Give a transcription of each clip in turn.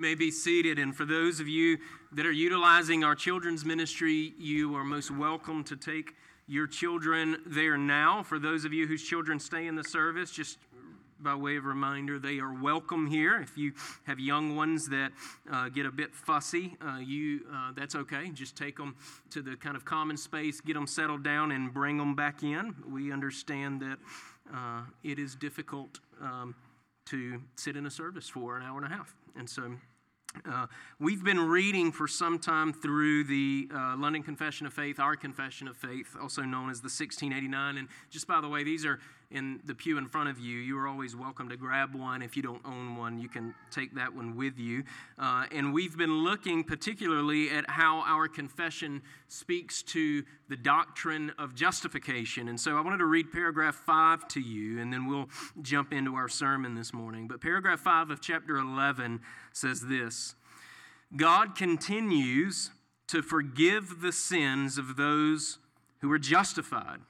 may be seated. And for those of you that are utilizing our children's ministry, you are most welcome to take your children there now. For those of you whose children stay in the service, just by way of reminder, they are welcome here. If you have young ones that uh, get a bit fussy, uh, you uh, that's okay. Just take them to the kind of common space, get them settled down, and bring them back in. We understand that uh, it is difficult um, to sit in a service for an hour and a half, and so uh, we've been reading for some time through the uh, London Confession of Faith, our Confession of Faith, also known as the 1689. And just by the way, these are in the pew in front of you. You are always welcome to grab one. If you don't own one, you can take that one with you. Uh, and we've been looking particularly at how our confession speaks to the doctrine of justification. And so I wanted to read paragraph 5 to you, and then we'll jump into our sermon this morning. But paragraph 5 of chapter 11 says this God continues to forgive the sins of those who are justified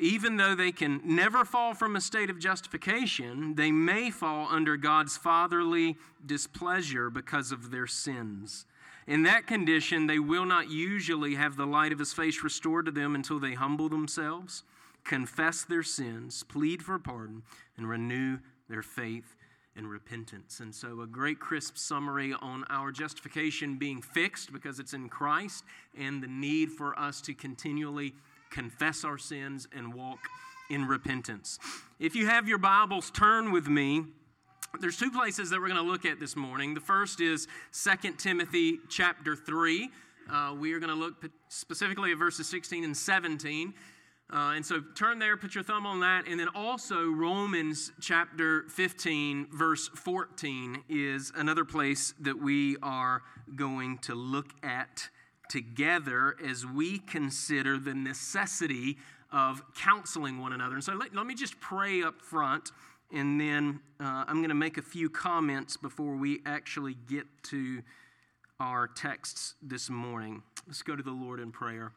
even though they can never fall from a state of justification, they may fall under God's fatherly displeasure because of their sins. In that condition, they will not usually have the light of His face restored to them until they humble themselves, confess their sins, plead for pardon, and renew their faith and repentance. And so, a great crisp summary on our justification being fixed because it's in Christ and the need for us to continually confess our sins, and walk in repentance. If you have your Bibles, turn with me. There's two places that we're going to look at this morning. The first is 2 Timothy chapter 3. Uh, we are going to look specifically at verses 16 and 17. Uh, and so turn there, put your thumb on that. And then also Romans chapter 15, verse 14 is another place that we are going to look at together as we consider the necessity of counseling one another. And so let, let me just pray up front, and then uh, I'm going to make a few comments before we actually get to our texts this morning. Let's go to the Lord in prayer.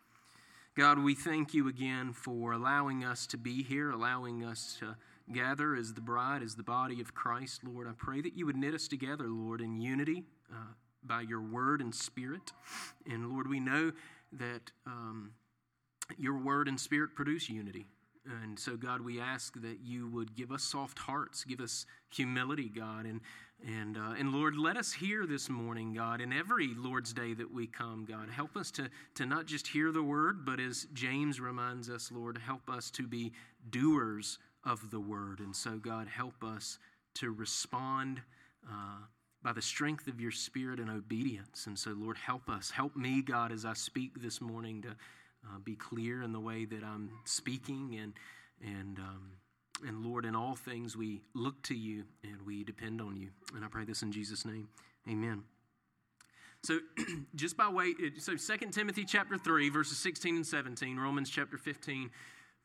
God, we thank you again for allowing us to be here, allowing us to gather as the bride, as the body of Christ, Lord. I pray that you would knit us together, Lord, in unity. Uh, by your word and spirit. And Lord, we know that um, your word and spirit produce unity. And so, God, we ask that you would give us soft hearts, give us humility, God. And, and, uh, and Lord, let us hear this morning, God, in every Lord's Day that we come, God. Help us to, to not just hear the word, but as James reminds us, Lord, help us to be doers of the word. And so, God, help us to respond. Uh, by the strength of your spirit and obedience. And so, Lord, help us. Help me, God, as I speak this morning to uh, be clear in the way that I'm speaking. And, and, um, and Lord, in all things, we look to you and we depend on you. And I pray this in Jesus' name. Amen. So, just by way, so 2 Timothy chapter 3, verses 16 and 17, Romans chapter 15,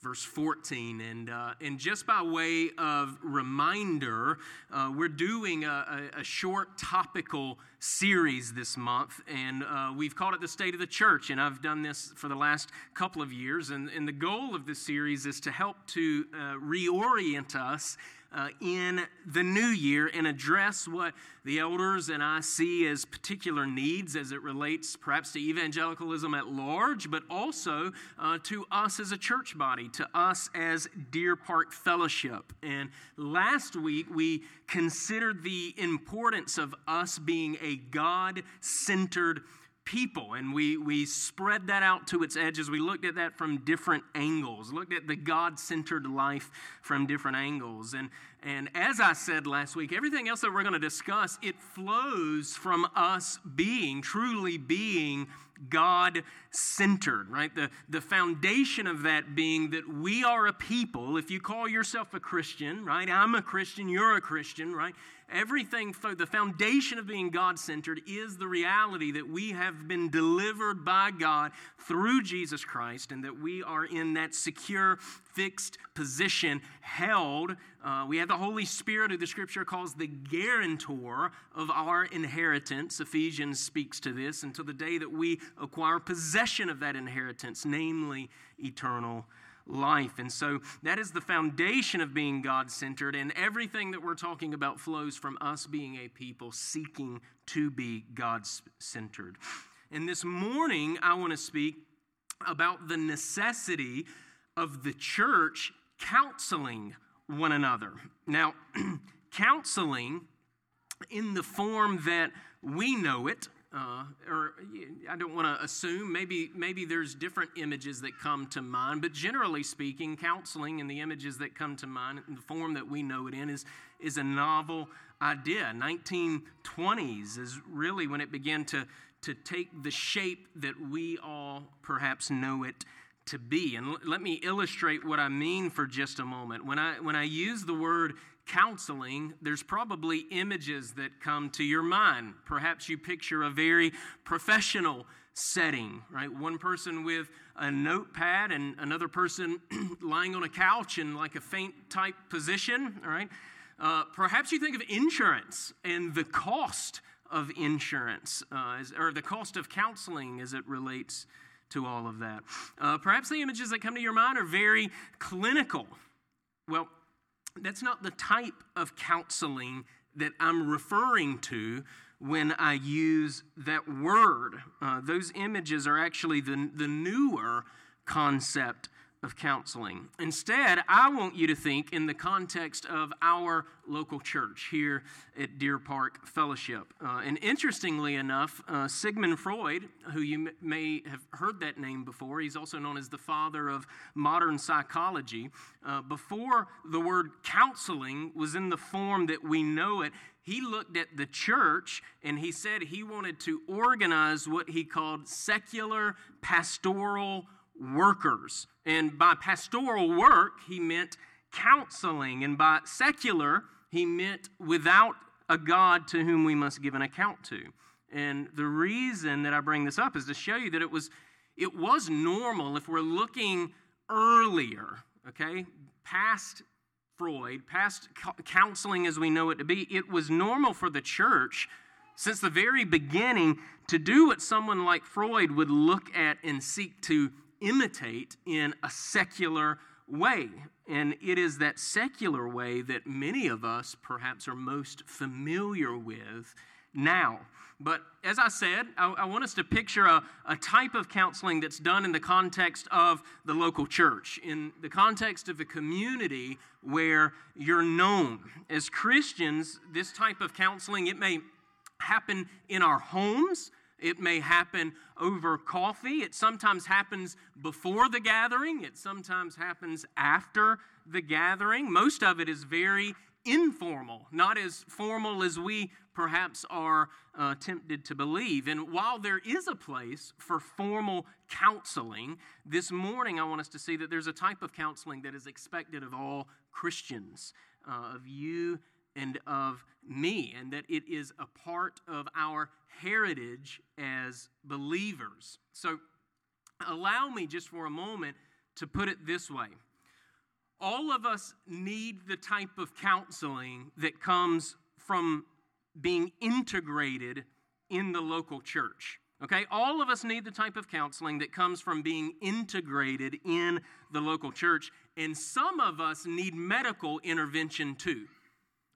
verse 14. And, uh, and just by way of reminder, uh, we're doing a, a, a, short topical series this month, and uh, we've called it The State of the Church. And I've done this for the last couple of years. And, and the goal of this series is to help to uh, reorient us uh, in the new year and address what the elders and I see as particular needs as it relates perhaps to evangelicalism at large, but also uh, to us as a church body, to us as Deer Park Fellowship. And last week we considered the importance of us being a God centered people and we, we spread that out to its edges we looked at that from different angles looked at the god-centered life from different angles and, and as i said last week everything else that we're going to discuss it flows from us being truly being God centered, right? The, the foundation of that being that we are a people. If you call yourself a Christian, right? I'm a Christian, you're a Christian, right? Everything, the foundation of being God centered is the reality that we have been delivered by God through Jesus Christ and that we are in that secure, fixed position, held. Uh, we have the Holy Spirit, who the scripture calls the guarantor of our inheritance. Ephesians speaks to this until the day that we acquire possession of that inheritance, namely eternal life. And so that is the foundation of being God centered. And everything that we're talking about flows from us being a people seeking to be God centered. And this morning, I want to speak about the necessity of the church counseling one another. Now, counseling in the form that we know it, uh, or I don't want to assume, maybe, maybe there's different images that come to mind, but generally speaking, counseling and the images that come to mind in the form that we know it in is, is a novel idea. 1920s is really when it began to, to take the shape that we all perhaps know it to be. And l- let me illustrate what I mean for just a moment. When I, when I use the word counseling, there's probably images that come to your mind. Perhaps you picture a very professional setting, right? One person with a notepad and another person lying on a couch in like a faint type position, all right? Uh, perhaps you think of insurance and the cost of insurance, uh, or the cost of counseling as it relates to all of that. Uh, perhaps the images that come to your mind are very clinical. Well, that's not the type of counseling that I'm referring to when I use that word. Uh, those images are actually the, the newer concept of counseling. Instead, I want you to think in the context of our local church here at Deer Park Fellowship. Uh, and interestingly enough, uh, Sigmund Freud, who you m- may have heard that name before, he's also known as the father of modern psychology. Uh, before the word counseling was in the form that we know it, he looked at the church and he said he wanted to organize what he called secular pastoral workers. And by pastoral work, he meant counseling. And by secular, he meant without a God to whom we must give an account to. And the reason that I bring this up is to show you that it was, it was normal if we're looking earlier, okay, past Freud, past counseling as we know it to be, it was normal for the church since the very beginning to do what someone like Freud would look at and seek to imitate in a secular way. And it is that secular way that many of us perhaps are most familiar with now. But as I said, I, I, want us to picture a, a type of counseling that's done in the context of the local church, in the context of a community where you're known. As Christians, this type of counseling, it may happen in our homes, it may happen over coffee. It sometimes happens before the gathering. It sometimes happens after the gathering. Most of it is very informal, not as formal as we perhaps are uh, tempted to believe. And while there is a place for formal counseling, this morning I want us to see that there's a type of counseling that is expected of all Christians, uh, of you and of me, and that it is a part of our heritage as believers. So, allow me just for a moment to put it this way all of us need the type of counseling that comes from being integrated in the local church. Okay, all of us need the type of counseling that comes from being integrated in the local church, and some of us need medical intervention too.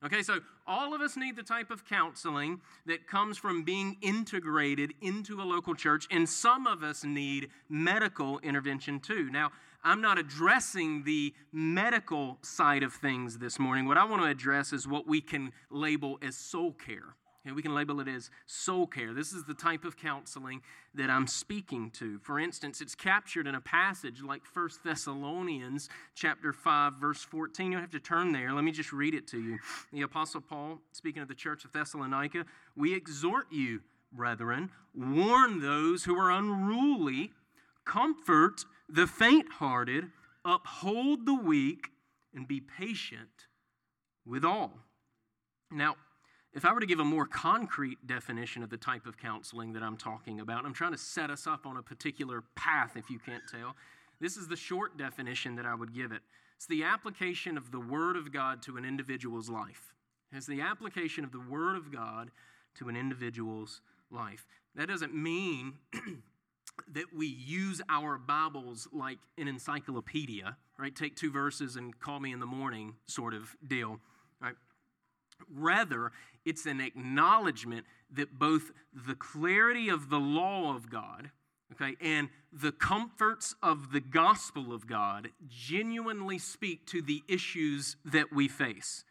Okay, so all of us need the type of counseling that comes from being integrated into a local church, and some of us need medical intervention too. Now, I'm not addressing the medical side of things this morning. What I want to address is what we can label as soul care. Okay, we can label it as soul care. This is the type of counseling that I'm speaking to. For instance, it's captured in a passage like 1 Thessalonians chapter 5 verse 14. You don't have to turn there. Let me just read it to you. The apostle Paul speaking of the church of Thessalonica, we exhort you, brethren, warn those who are unruly, comfort the faint-hearted, uphold the weak, and be patient with all. Now, if I were to give a more concrete definition of the type of counseling that I'm talking about, I'm trying to set us up on a particular path, if you can't tell. This is the short definition that I would give it it's the application of the Word of God to an individual's life. It's the application of the Word of God to an individual's life. That doesn't mean that we use our Bibles like an encyclopedia right? Take two verses and call me in the morning sort of deal, right? Rather, it's an acknowledgement that both the clarity of the law of God, okay, and the comforts of the gospel of God genuinely speak to the issues that we face.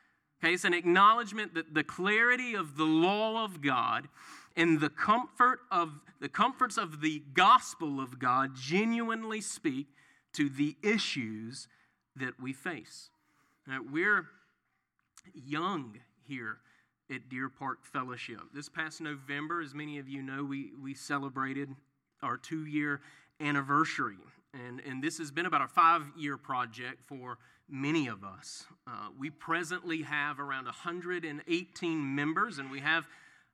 Okay, it's an acknowledgement that the clarity of the law of God and the comfort of the comforts of the gospel of God genuinely speak to the issues that we face. Now, we're young here at Deer Park Fellowship. This past November, as many of you know, we, we celebrated our two year anniversary. And, and this has been about a five year project for many of us. Uh, we presently have around 118 members, and we have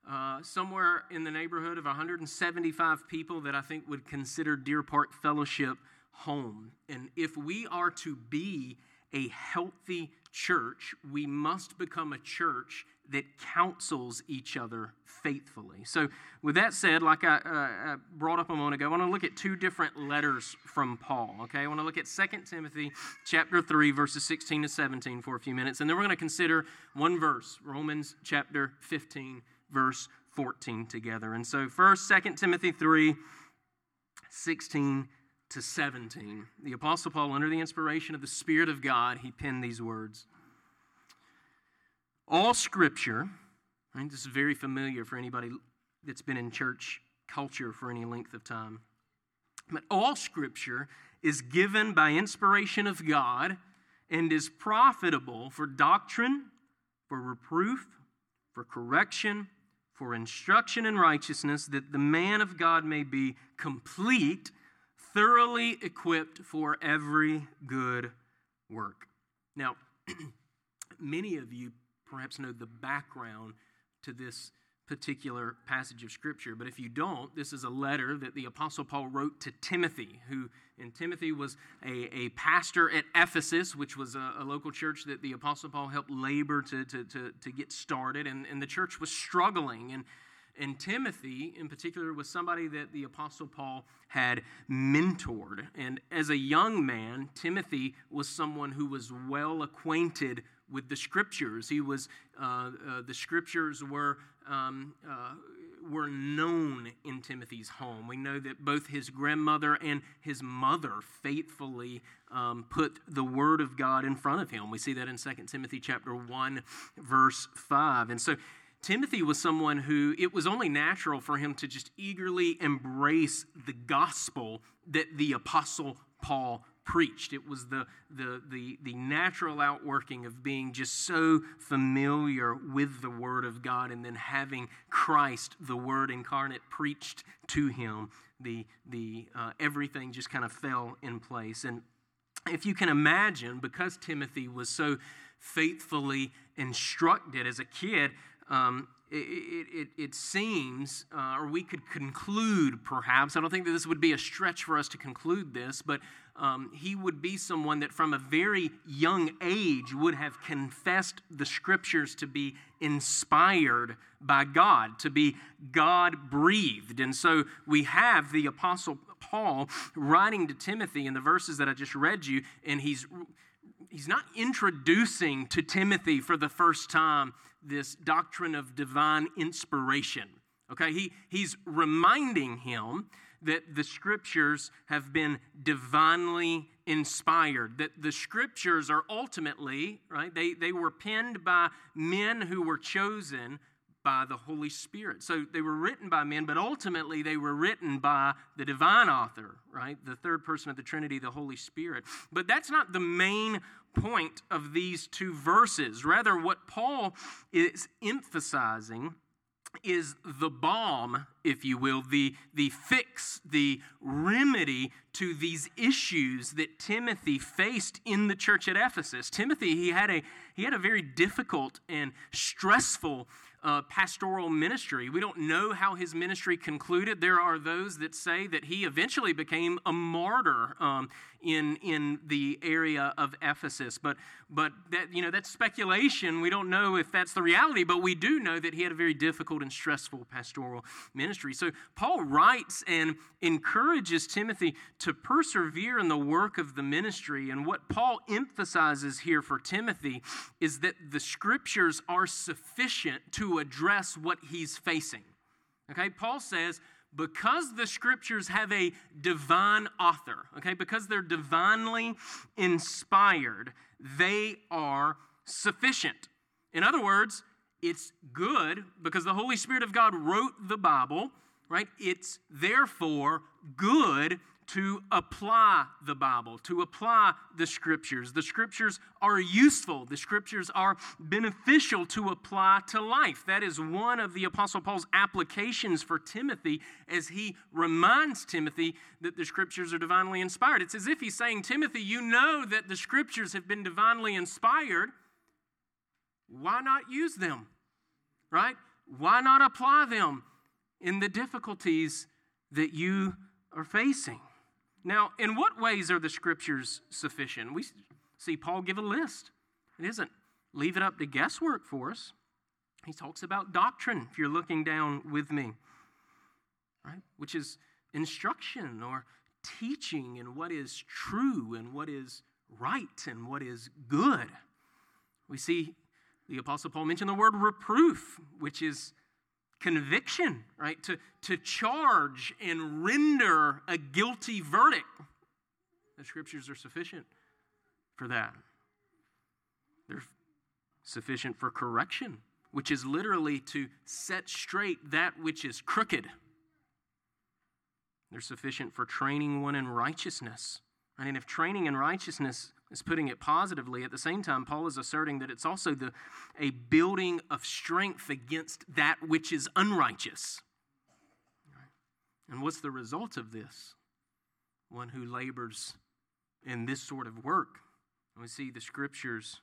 uh, somewhere in the neighborhood of 175 people that I think would consider Deer Park Fellowship home. And if we are to be a healthy church, we must become a church that counsels each other faithfully. So, with that said, like I, uh, I brought up a moment ago, I want to look at two different letters from Paul. Okay, I want to look at 2 Timothy chapter 3, verses 16 to 17 for a few minutes, and then we're going to consider one verse, Romans chapter 15, verse 14 together. And so, first, 2 Timothy 3, 16 to 17. The Apostle Paul, under the inspiration of the Spirit of God, he penned these words. All scripture, think this is very familiar for anybody that's been in church culture for any length of time. But all scripture is given by inspiration of God and is profitable for doctrine, for reproof, for correction, for instruction in righteousness, that the man of God may be complete, thoroughly equipped for every good work. Now, many of you perhaps know the background to this particular passage of Scripture. But if you don't, this is a letter that the Apostle Paul wrote to Timothy, who, and Timothy was a, a pastor at Ephesus, which was a, a, local church that the Apostle Paul helped labor to, to, to, to get started. And, and the church was struggling. And, and Timothy, in particular, was somebody that the Apostle Paul had mentored. And as a young man, Timothy was someone who was well acquainted with the scriptures. He was, uh, uh, the scriptures were, um, uh, were known in Timothy's home. We know that both his grandmother and his mother faithfully um, put the word of God in front of him. We see that in 2 Timothy chapter 1, verse 5. And so Timothy was someone who it was only natural for him to just eagerly embrace the gospel that the apostle Paul preached. It was the, the, the, the natural outworking of being just so familiar with the Word of God and then having Christ, the Word incarnate, preached to him. The, the, uh, everything just kind of fell in place. And if you can imagine, because Timothy was so faithfully instructed as a kid, um, it, it, it, seems, uh, or we could conclude perhaps, I don't think that this would be a stretch for us to conclude this, but um, he would be someone that from a very young age would have confessed the scriptures to be inspired by God, to be God breathed. And so we have the Apostle Paul writing to Timothy in the verses that I just read you, and he's he's not introducing to Timothy for the first time this doctrine of divine inspiration. Okay, he, he's reminding him that the scriptures have been divinely inspired, that the scriptures are ultimately, right, they, they were penned by men who were chosen by the Holy Spirit. So they were written by men, but ultimately they were written by the divine author, right? The third person of the Trinity, the Holy Spirit. But that's not the main point of these two verses. Rather, what Paul is emphasizing is the balm, if you will, the, the fix, the remedy to these issues that Timothy faced in the church at Ephesus. Timothy, he had a, he had a very difficult and stressful uh, pastoral ministry. We don't know how his ministry concluded. There are those that say that he eventually became a martyr um, in, in the area of Ephesus. But, but that, you know, that's speculation. We don't know if that's the reality, but we do know that he had a very difficult and stressful pastoral ministry. So Paul writes and encourages Timothy to persevere in the work of the ministry. And what Paul emphasizes here for Timothy is that the scriptures are sufficient to address what he's facing. Okay, Paul says, because the scriptures have a divine author, okay, because they're divinely inspired, they are sufficient. In other words, it's good because the Holy Spirit of God wrote the Bible, right? It's therefore good to apply the Bible, to apply the Scriptures. The Scriptures are useful, the Scriptures are beneficial to apply to life. That is one of the Apostle Paul's applications for Timothy as he reminds Timothy that the Scriptures are divinely inspired. It's as if he's saying, Timothy, you know that the Scriptures have been divinely inspired. Why not use them? Right? Why not apply them in the difficulties that you are facing? Now, in what ways are the scriptures sufficient? We see Paul give a list. It isn't leave it up to guesswork for us. He talks about doctrine, if you're looking down with me, right? Which is instruction or teaching and what is true and what is right and what is good. We see the Apostle Paul mention the word reproof, which is conviction, right? To, to charge and render a guilty verdict. The scriptures are sufficient for that. They're sufficient for correction, which is literally to set straight that which is crooked. They're sufficient for training one in righteousness. I and mean, if training in righteousness is putting it positively. At the same time, Paul is asserting that it's also the, a building of strength against that which is unrighteous. And what's the result of this? One who labors in this sort of work. And we see the scriptures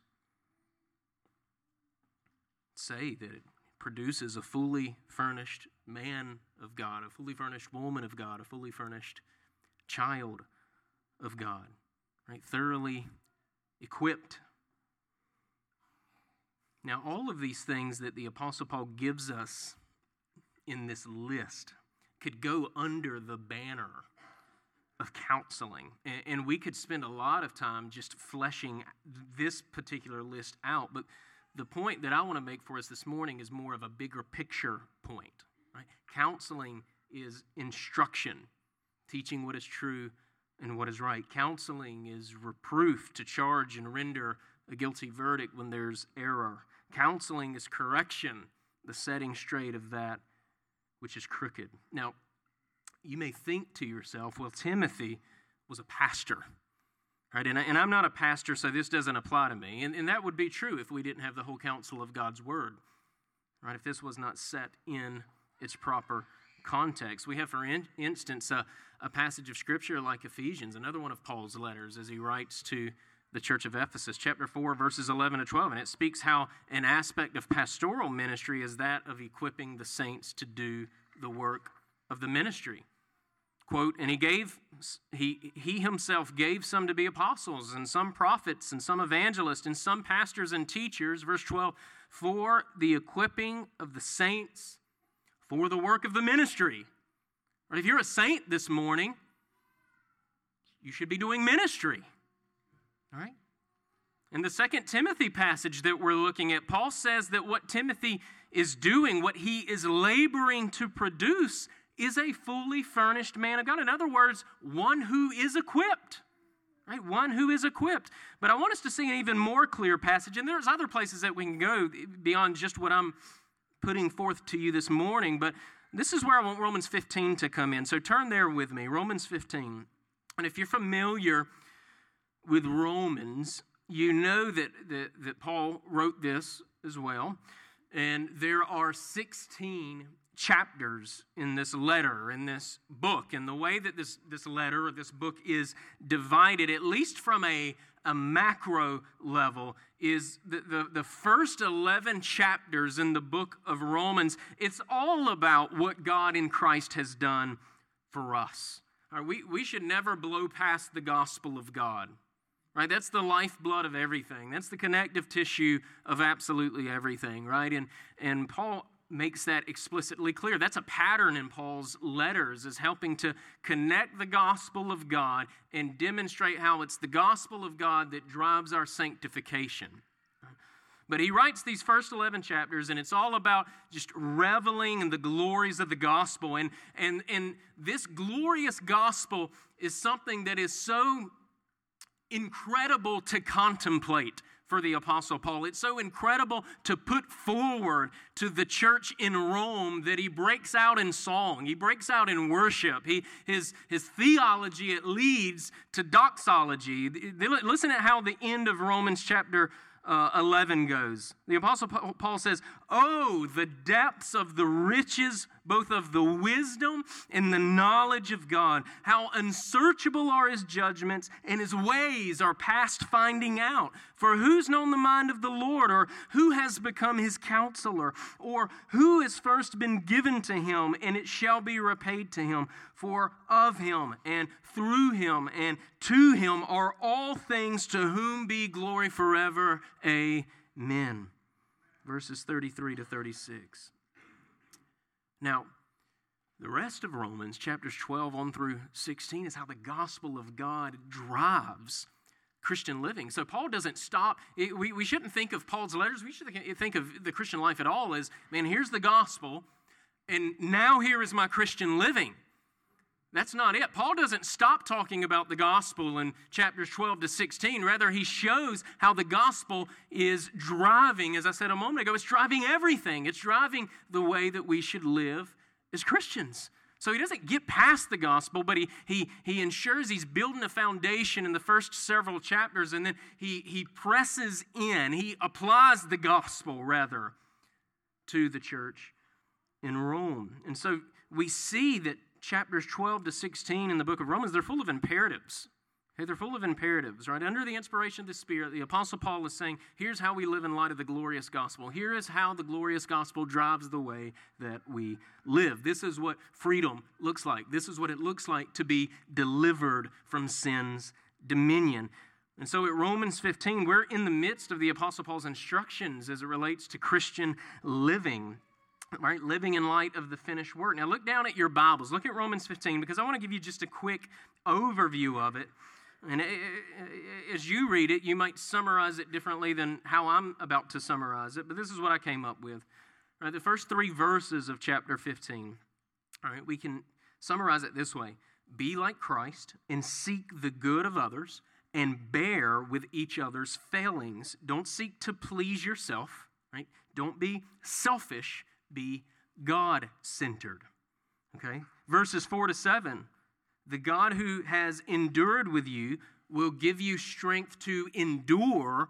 say that it produces a fully furnished man of God, a fully furnished woman of God, a fully furnished child of God right? Thoroughly equipped. Now, all of these things that the Apostle Paul gives us in this list could go under the banner of counseling. And, we could spend a lot of time just fleshing this particular list out. But the point that I want to make for us this morning is more of a bigger picture point. Right? Counseling is instruction, teaching what is true and what is right. Counseling is reproof to charge and render a guilty verdict when there's error. Counseling is correction, the setting straight of that which is crooked. Now, you may think to yourself, well, Timothy was a pastor. Right? And, I, and I'm not a pastor, so this doesn't apply to me. And, and that would be true if we didn't have the whole counsel of God's word. Right? If this was not set in its proper context. We have, for in, instance, a, a passage of Scripture like Ephesians, another one of Paul's letters, as he writes to the church of Ephesus, chapter 4, verses 11 to 12. And it speaks how an aspect of pastoral ministry is that of equipping the saints to do the work of the ministry. Quote, and he gave, he, he himself gave some to be apostles, and some prophets, and some evangelists, and some pastors and teachers, verse 12, for the equipping of the saints for the work of the ministry. Right? If you're a saint this morning, you should be doing ministry. All right? In the second Timothy passage that we're looking at, Paul says that what Timothy is doing, what he is laboring to produce, is a fully furnished man of God. In other words, one who is equipped. Right? One who is equipped. But I want us to see an even more clear passage, and there's other places that we can go beyond just what I'm putting forth to you this morning, but this is where I want Romans 15 to come in. So turn there with me, Romans 15. And if you're familiar with Romans, you know that, that, that Paul wrote this as well. And there are 16 chapters in this letter, in this book. And the way that this, this letter or this book is divided, at least from a, a macro level is the, the, the, first 11 chapters in the book of Romans, it's all about what God in Christ has done for us. Right, we, we should never blow past the gospel of God. Right? That's the lifeblood of everything. That's the connective tissue of absolutely everything, right? And and Paul makes that explicitly clear. That's a pattern in Paul's letters is helping to connect the gospel of God and demonstrate how it's the gospel of God that drives our sanctification. But he writes these first 11 chapters, and it's all about just reveling in the glories of the gospel. And, and, and this glorious gospel is something that is so incredible to contemplate for the Apostle Paul. It's so incredible to put forward to the church in Rome that he breaks out in song, he breaks out in worship. He, his, his theology, it leads to doxology. Listen at how the end of Romans chapter uh, 11 goes. The Apostle Paul says, Oh, the depths of the riches, both of the wisdom and the knowledge of God. How unsearchable are his judgments, and his ways are past finding out. For who's known the mind of the Lord, or who has become his counselor, or who has first been given to him, and it shall be repaid to him? For of him, and through him, and to him are all things, to whom be glory forever. Amen verses 33 to 36. Now, the rest of Romans, chapters 12 on through 16, is how the gospel of God drives Christian living. So Paul doesn't stop. We, we shouldn't think of Paul's letters. We should think of the Christian life at all as, man, here's the gospel, and now here is my Christian living. That's not it. Paul doesn't stop talking about the gospel in chapters 12 to 16. Rather, he shows how the gospel is driving, as I said a moment ago, it's driving everything. It's driving the way that we should live as Christians. So he doesn't get past the gospel, but he, he, he ensures he's building a foundation in the first several chapters, and then he, he presses in, he applies the gospel, rather, to the church in Rome. And so we see that chapters 12 to 16 in the book of Romans, they're full of imperatives. Okay, they're full of imperatives, right? Under the inspiration of the Spirit, the Apostle Paul is saying, here's how we live in light of the glorious gospel. Here is how the glorious gospel drives the way that we live. This is what freedom looks like. This is what it looks like to be delivered from sin's dominion. And so at Romans 15, we're in the midst of the Apostle Paul's instructions as it relates to Christian living right? Living in light of the finished work. Now, look down at your Bibles. Look at Romans 15 because I want to give you just a quick overview of it. And as you read it, you might summarize it differently than how I'm about to summarize it, but this is what I came up with. Right, the first three verses of chapter 15. All right, we can summarize it this way Be like Christ and seek the good of others and bear with each other's failings. Don't seek to please yourself, right? Don't be selfish be God centered. Okay? Verses 4 to 7 The God who has endured with you will give you strength to endure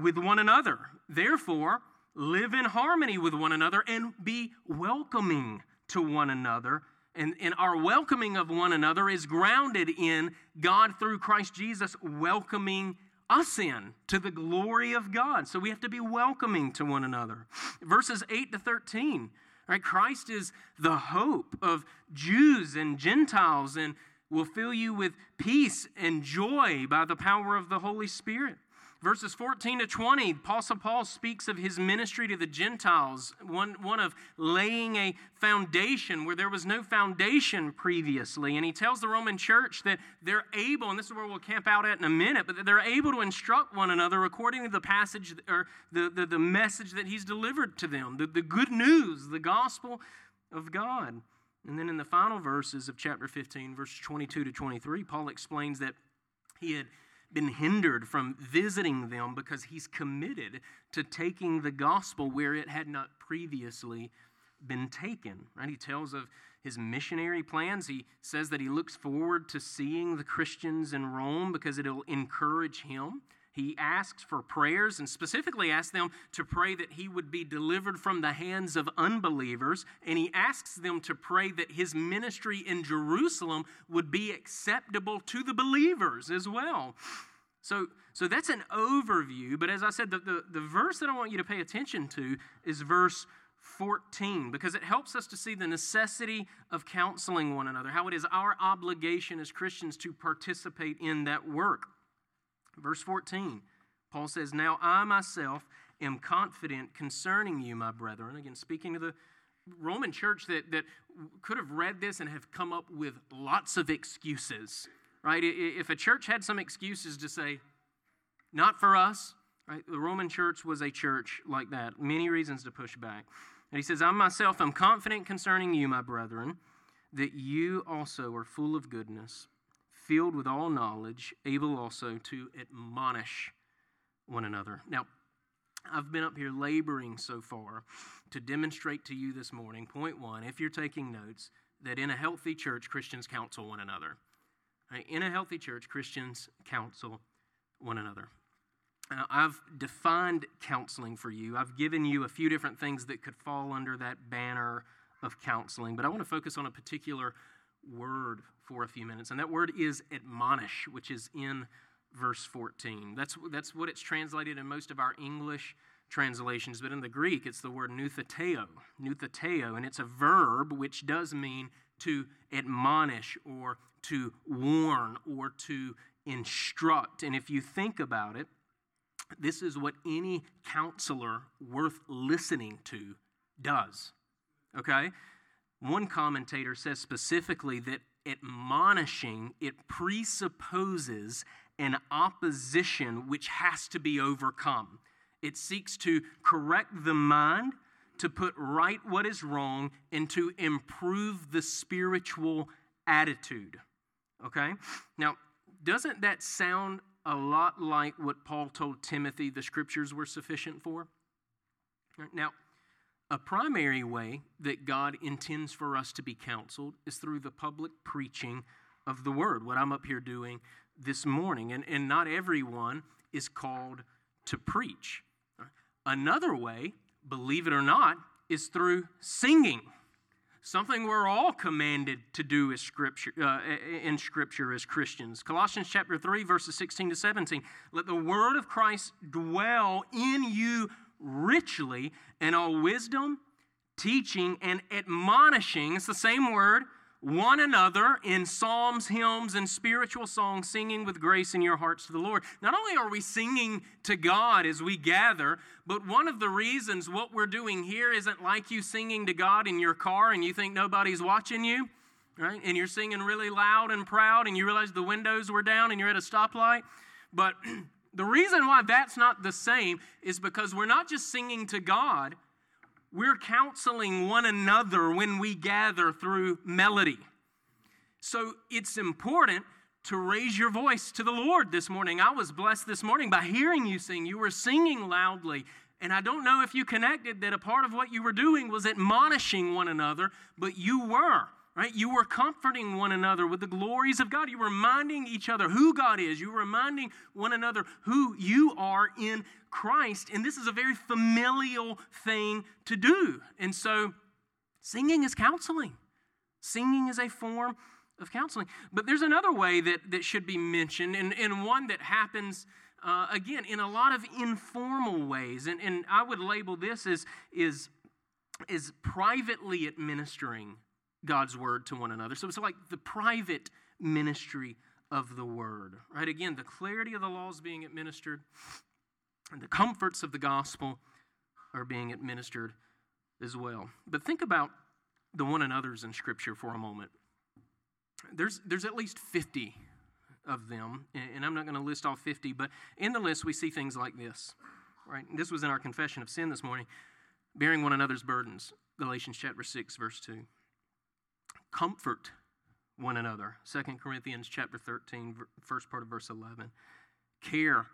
with one another. Therefore, live in harmony with one another and be welcoming to one another. And, and our welcoming of one another is grounded in God through Christ Jesus welcoming us in to the glory of God. So we have to be welcoming to one another. Verses 8 to 13, right? Christ is the hope of Jews and Gentiles and will fill you with peace and joy by the power of the Holy Spirit. Verses 14 to 20, Apostle Paul speaks of his ministry to the Gentiles, one, one of laying a foundation where there was no foundation previously. And he tells the Roman church that they're able, and this is where we'll camp out at in a minute, but that they're able to instruct one another according to the passage or the, the, the message that he's delivered to them, the, the good news, the gospel of God. And then in the final verses of chapter 15, verses 22 to 23, Paul explains that he had been hindered from visiting them because he's committed to taking the gospel where it had not previously been taken. Right? He tells of his missionary plans. He says that he looks forward to seeing the Christians in Rome because it'll encourage him. He asks for prayers and specifically asks them to pray that he would be delivered from the hands of unbelievers. And he asks them to pray that his ministry in Jerusalem would be acceptable to the believers as well. So, so that's an overview, but as I said, the, the, the verse that I want you to pay attention to is verse 14 because it helps us to see the necessity of counseling one another, how it is our obligation as Christians to participate in that work. Verse 14, Paul says, Now I myself am confident concerning you, my brethren. Again, speaking to the Roman church that, that could have read this and have come up with lots of excuses, right? If a church had some excuses to say, not for us, right? The Roman church was a church like that. Many reasons to push back. And he says, I myself am confident concerning you, my brethren, that you also are full of goodness, filled with all knowledge, able also to admonish one another. Now, I've been up here laboring so far to demonstrate to you this morning, point one, if you're taking notes, that in a healthy church, Christians counsel one another. In a healthy church, Christians counsel one another. Now, I've defined counseling for you. I've given you a few different things that could fall under that banner of counseling, but I want to focus on a particular word for a few minutes, and that word is admonish, which is in verse 14. That's, that's what it's translated in most of our English translations, but in the Greek, it's the word noutheteo, noutheteo, and it's a verb which does mean to admonish or to warn or to instruct. And if you think about it, this is what any counselor worth listening to does. Okay? One commentator says specifically that admonishing it presupposes an opposition which has to be overcome. It seeks to correct the mind, to put right what is wrong, and to improve the spiritual attitude. Okay? Now, doesn't that sound a lot like what Paul told Timothy the scriptures were sufficient for? Now, a primary way that God intends for us to be counseled is through the public preaching of the word, what I'm up here doing this morning. And, and not everyone is called to preach. Another way, believe it or not, is through singing. Something we're all commanded to do as scripture, uh, in Scripture as Christians. Colossians chapter 3, verses 16 to 17. Let the word of Christ dwell in you richly in all wisdom, teaching, and admonishing. It's the same word one another in psalms, hymns, and spiritual songs, singing with grace in your hearts to the Lord. Not only are we singing to God as we gather, but one of the reasons what we're doing here isn't like you singing to God in your car and you think nobody's watching you, right? And you're singing really loud and proud and you realize the windows were down and you're at a stoplight. But the reason why that's not the same is because we're not just singing to God we're counseling one another when we gather through melody. So it's important to raise your voice to the Lord this morning. I was blessed this morning by hearing you sing. You were singing loudly. And I don't know if you connected that a part of what you were doing was admonishing one another, but you were right? You were comforting one another with the glories of God. You were reminding each other who God is. You were reminding one another who you are in Christ. And this is a very familial thing to do. And so, singing is counseling, singing is a form of counseling. But there's another way that, that should be mentioned, and, and one that happens. Uh, again, in a lot of informal ways, and, and I would label this as is, is privately administering God's word to one another. So it's like the private ministry of the word, right? Again, the clarity of the laws being administered and the comforts of the gospel are being administered as well. But think about the one another's in Scripture for a moment. There's, there's at least 50 of them, and I'm not going to list all 50, but in the list we see things like this, right? This was in our confession of sin this morning bearing one another's burdens, Galatians chapter 6, verse 2 comfort one another. 2 corinthians chapter 13 first part of verse 11 care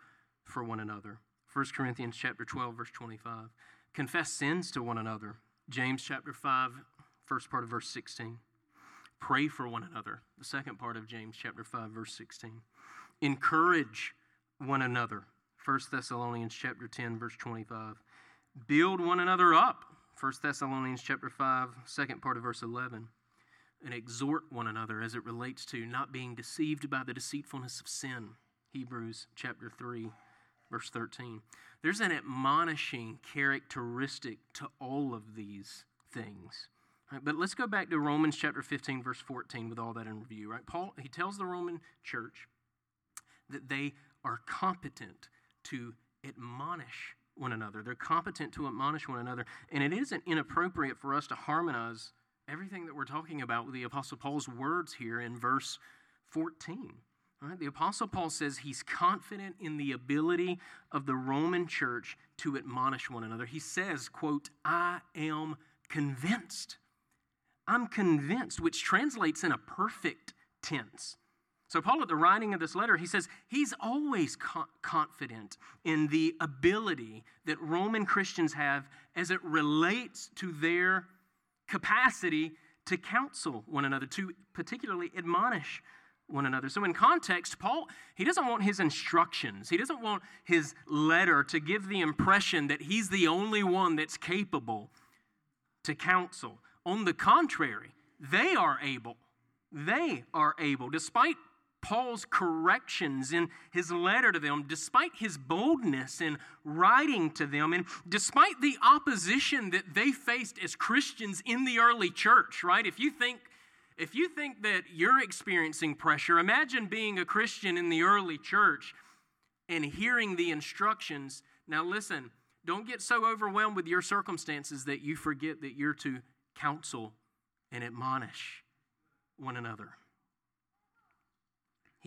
for one another. 1 corinthians chapter 12 verse 25 confess sins to one another. James chapter 5 first part of verse 16 pray for one another. The second part of james chapter 5 verse 16 encourage one another. 1 thessalonians chapter 10 verse 25 build one another up. 1 thessalonians chapter 5 second part of verse 11 and exhort one another as it relates to not being deceived by the deceitfulness of sin. Hebrews chapter 3, verse 13. There's an admonishing characteristic to all of these things. Right, but let's go back to Romans chapter 15, verse 14, with all that in review. Right? Paul, he tells the Roman church that they are competent to admonish one another. They're competent to admonish one another. And it isn't inappropriate for us to harmonize everything that we're talking about with the Apostle Paul's words here in verse 14. Right? The Apostle Paul says he's confident in the ability of the Roman church to admonish one another. He says, quote, I am convinced. I'm convinced, which translates in a perfect tense. So, Paul, at the writing of this letter, he says he's always co- confident in the ability that Roman Christians have as it relates to their capacity to counsel one another, to particularly admonish one another. So, in context, Paul, he doesn't want his instructions, he doesn't want his letter to give the impression that he's the only one that's capable to counsel. On the contrary, they are able. They are able, despite Paul's corrections in his letter to them, despite his boldness in writing to them, and despite the opposition that they faced as Christians in the early church, right? If you think if you think that you're experiencing pressure, imagine being a Christian in the early church and hearing the instructions. Now listen, don't get so overwhelmed with your circumstances that you forget that you're to counsel and admonish one another.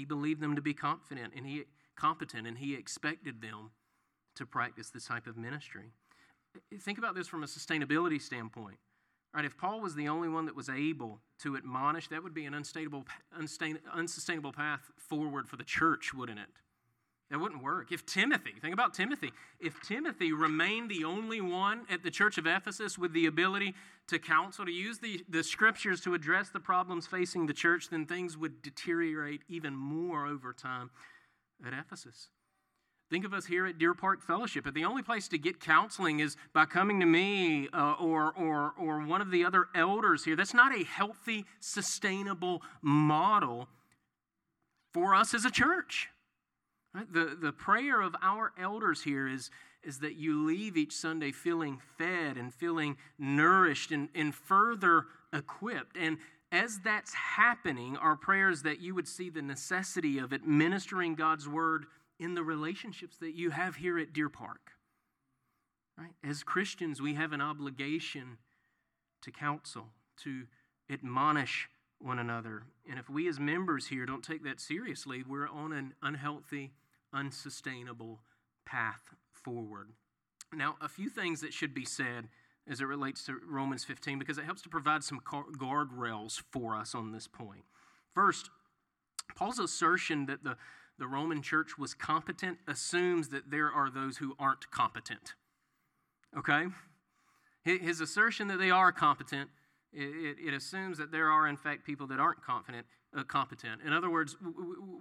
He believed them to be confident and he competent and he expected them to practice this type of ministry. Think about this from a sustainability standpoint. Right, if Paul was the only one that was able to admonish, that would be an unsustainable, unsustainable path forward for the church, wouldn't it? That wouldn't work. If Timothy, think about Timothy, if Timothy remained the only one at the church of Ephesus with the ability to counsel, to use the, the scriptures to address the problems facing the church, then things would deteriorate even more over time at Ephesus. Think of us here at Deer Park Fellowship. If the only place to get counseling is by coming to me uh, or, or, or one of the other elders here, that's not a healthy, sustainable model for us as a church. Right? The, the prayer of our elders here is, is that you leave each Sunday feeling fed and feeling nourished and, and further equipped. And as that's happening, our prayer is that you would see the necessity of administering God's word in the relationships that you have here at Deer Park. Right? As Christians, we have an obligation to counsel, to admonish one another. And if we as members here don't take that seriously, we're on an unhealthy, unsustainable path forward. Now, a few things that should be said as it relates to Romans 15 because it helps to provide some guardrails for us on this point. First, Paul's assertion that the, the Roman church was competent assumes that there are those who aren't competent. Okay? His assertion that they are competent it, it, assumes that there are, in fact, people that aren't confident, uh, competent. In other words,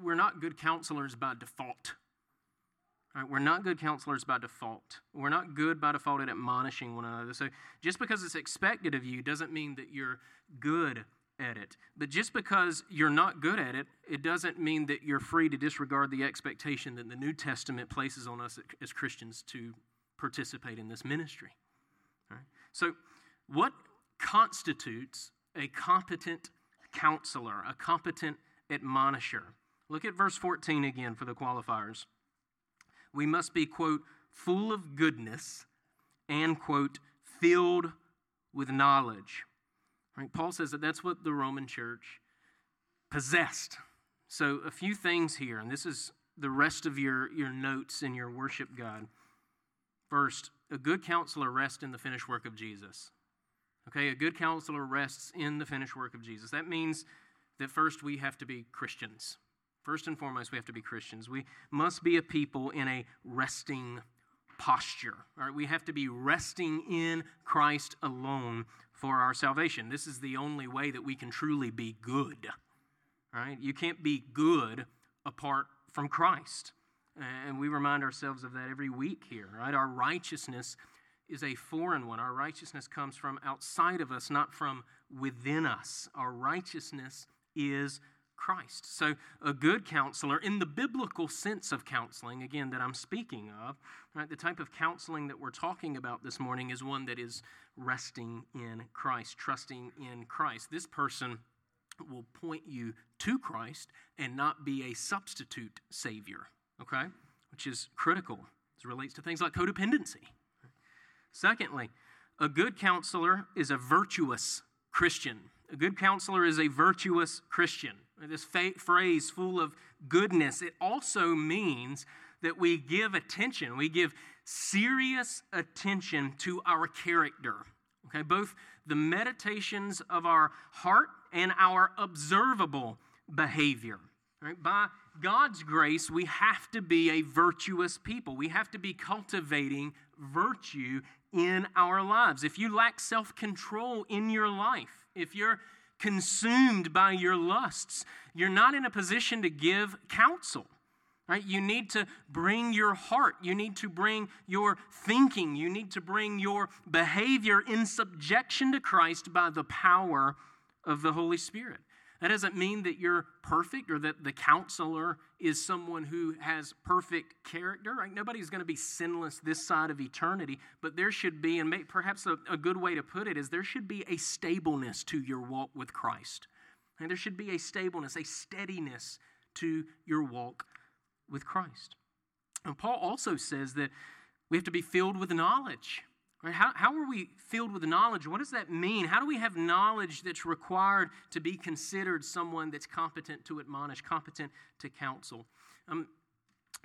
we're not good counselors by default. Right? We're not good counselors by default. We're not good by default at admonishing one another. So just because it's expected of you doesn't mean that you're good at it. But just because you're not good at it, it doesn't mean that you're free to disregard the expectation that the New Testament places on us as Christians to participate in this ministry. Right? So, what constitutes a competent counselor, a competent admonisher. Look at verse 14 again for the qualifiers. We must be, quote, full of goodness and, quote, filled with knowledge. Right? Paul says that that's what the Roman church possessed. So, a few things here, and this is the rest of your, your notes in your worship guide. First, a good counselor rests in the finished work of Jesus. Okay, a good counselor rests in the finished work of Jesus. That means that first we have to be Christians. First and foremost, we have to be Christians. We must be a people in a resting posture. All right, we have to be resting in Christ alone for our salvation. This is the only way that we can truly be good. All right, you can't be good apart from Christ. And we remind ourselves of that every week here, right? Our righteousness is a foreign one. Our righteousness comes from outside of us, not from within us. Our righteousness is Christ. So, a good counselor, in the biblical sense of counseling, again, that I'm speaking of, right, the type of counseling that we're talking about this morning is one that is resting in Christ, trusting in Christ. This person will point you to Christ and not be a substitute Savior, okay? Which is critical as relates to things like codependency. Secondly, a good counselor is a virtuous Christian. A good counselor is a virtuous Christian. This phrase, full of goodness, it also means that we give attention, we give serious attention to our character. Okay, both the meditations of our heart and our observable behavior. Right? By God's grace, we have to be a virtuous people. We have to be cultivating virtue in our lives. If you lack self control in your life, if you're consumed by your lusts, you're not in a position to give counsel. Right? You need to bring your heart. You need to bring your thinking. You need to bring your behavior in subjection to Christ by the power of the Holy Spirit. That doesn't mean that you're perfect or that the counselor is someone who has perfect character. Right? Nobody's going to be sinless this side of eternity, but there should be, and perhaps a, a, good way to put it is there should be a stableness to your walk with Christ. And there should be a stableness, a steadiness to your walk with Christ. And Paul also says that we have to be filled with knowledge. Right? How, how are we filled with knowledge? What does that mean? How do we have knowledge that's required to be considered someone that's competent to admonish, competent to counsel? I'm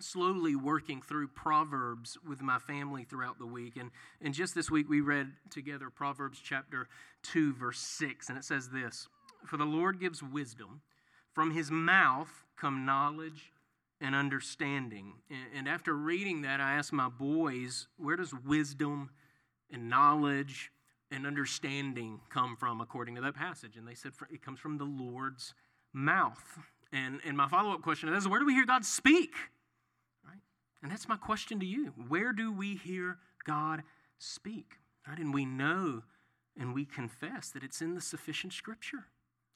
slowly working through Proverbs with my family throughout the week. And, and just this week, we read together Proverbs chapter 2, verse 6. And it says this For the Lord gives wisdom, from his mouth come knowledge and understanding. And, and after reading that, I asked my boys, Where does wisdom and knowledge and understanding come from according to that passage? And they said it comes from the Lord's mouth. And, and my follow up question is where do we hear God speak? Right? And that's my question to you. Where do we hear God speak? Right? And we know and we confess that it's in the sufficient scripture.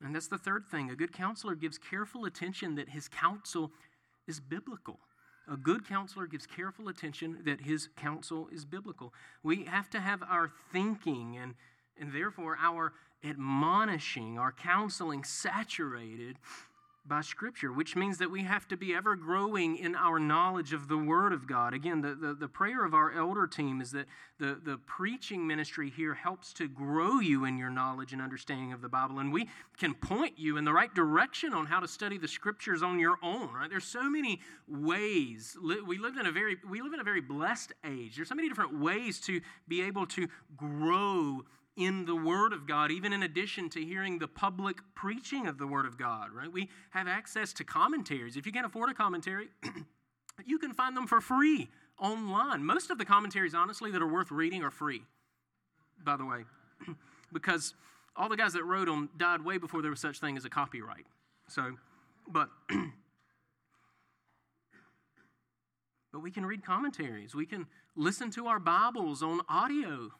And that's the third thing. A good counselor gives careful attention that his counsel is biblical. A good counselor gives careful attention that his counsel is biblical. We have to have our thinking and, and therefore our admonishing, our counseling saturated by Scripture, which means that we have to be ever growing in our knowledge of the Word of God. Again, the, the, the, prayer of our elder team is that the, the preaching ministry here helps to grow you in your knowledge and understanding of the Bible. And we can point you in the right direction on how to study the Scriptures on your own, right? There's so many ways. We live in a very, we live in a very blessed age. There's so many different ways to be able to grow in the Word of God, even in addition to hearing the public preaching of the Word of God, right? We have access to commentaries. If you can't afford a commentary, you can find them for free online. Most of the commentaries, honestly, that are worth reading are free, by the way, because all the guys that wrote them died way before there was such thing as a copyright. So, but. but we can read commentaries. We can listen to our Bibles on audio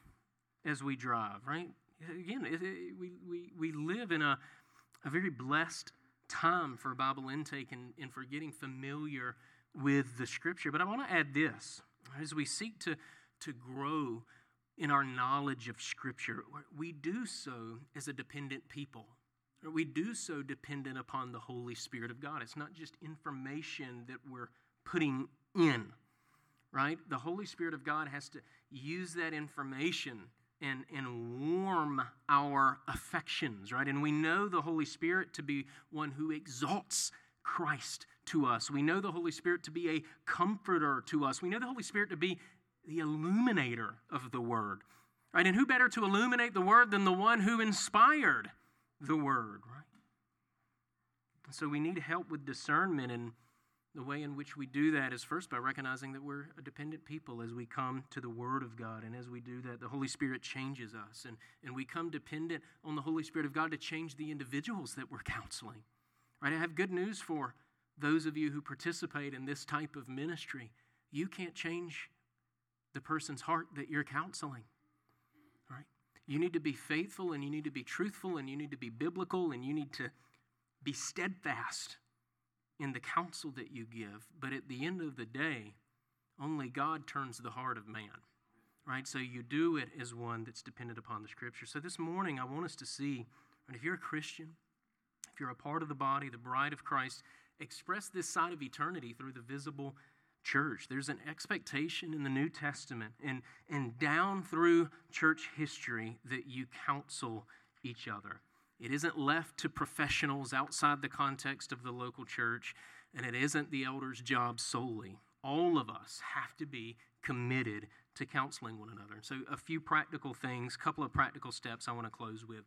as we drive, right? Again, it, it, we, we, we live in a, a very blessed time for Bible intake and, and for getting familiar with the Scripture. But I want to add this as we seek to, to grow in our knowledge of Scripture, we do so as a dependent people. We do so dependent upon the Holy Spirit of God. It's not just information that we're putting in, right? The Holy Spirit of God has to use that information and, and warm our affections, right? And we know the Holy Spirit to be one who exalts Christ to us. We know the Holy Spirit to be a comforter to us. We know the Holy Spirit to be the illuminator of the Word, right? And who better to illuminate the Word than the one who inspired the Word, right? So we need help with discernment and the way in which we do that is first by recognizing that we're a dependent people as we come to the Word of God. And as we do that, the Holy Spirit changes us. And, and we come dependent on the Holy Spirit of God to change the individuals that we're counseling. Right? I have good news for those of you who participate in this type of ministry. You can't change the person's heart that you're counseling. Right? You need to be faithful and you need to be truthful and you need to be biblical and you need to be steadfast in the counsel that you give. But at the end of the day, only God turns the heart of man. Right? So you do it as one that's dependent upon the scripture. So this morning, I want us to see, right, if you're a Christian, if you're a part of the body, the bride of Christ, express this side of eternity through the visible church. There's an expectation in the New Testament and, and down through church history that you counsel each other. It isn't left to professionals outside the context of the local church, and it isn't the elder's job solely. All of us have to be committed to counseling one another. So, a few practical things, a couple of practical steps I want to close with.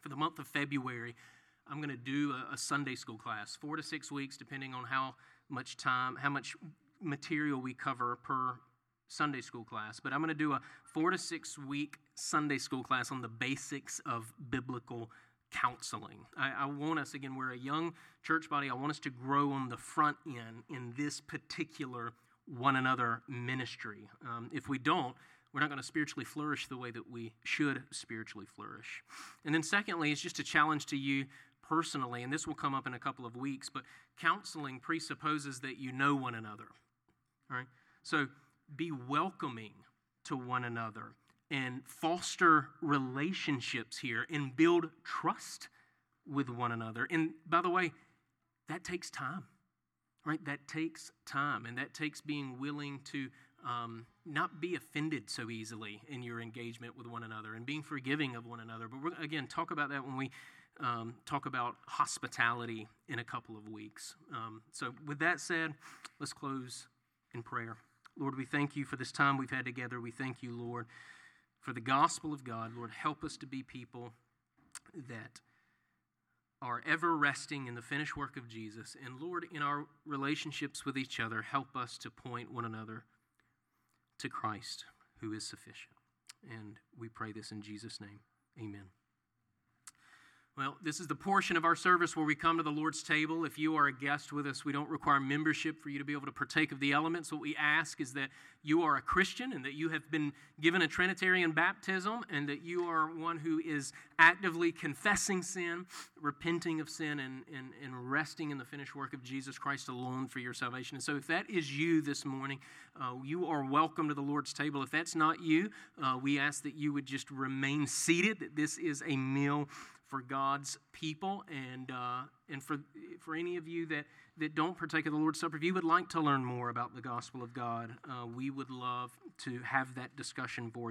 For the month of February, I'm going to do a, a Sunday school class, four to six weeks, depending on how much time, how much material we cover per Sunday school class, but I'm going to do a four to six week Sunday school class on the basics of biblical counseling. I, I, want us, again, we're a young church body, I want us to grow on the front end in this particular one another ministry. Um, if we don't, we're not going to spiritually flourish the way that we should spiritually flourish. And then, secondly, it's just a challenge to you personally, and this will come up in a couple of weeks, but counseling presupposes that you know one another. All right? So, be welcoming to one another and foster relationships here and build trust with one another. And by the way, that takes time, right? That takes time, and that takes being willing to um, not be offended so easily in your engagement with one another and being forgiving of one another. But we're, again, talk about that when we um, talk about hospitality in a couple of weeks. Um, so, with that said, let's close in prayer. Lord, we thank you for this time we've had together. We thank you, Lord, for the gospel of God. Lord, help us to be people that are ever resting in the finished work of Jesus. And Lord, in our relationships with each other, help us to point one another to Christ, who is sufficient. And we pray this in Jesus' name. Amen. Well, this is the portion of our service where we come to the Lord's table. If you are a guest with us, we don't require membership for you to be able to partake of the elements. What we ask is that you are a Christian and that you have been given a Trinitarian baptism and that you are one who is actively confessing sin, repenting of sin, and, and, and resting in the finished work of Jesus Christ alone for your salvation. And so, if that is you this morning, uh, you are welcome to the Lord's table. If that's not you, uh, we ask that you would just remain seated, that this is a meal for God's people. And, uh, and for, for any of you that, that don't partake of the Lord's Supper, if you would like to learn more about the gospel of God, uh, we would love to have that discussion for you.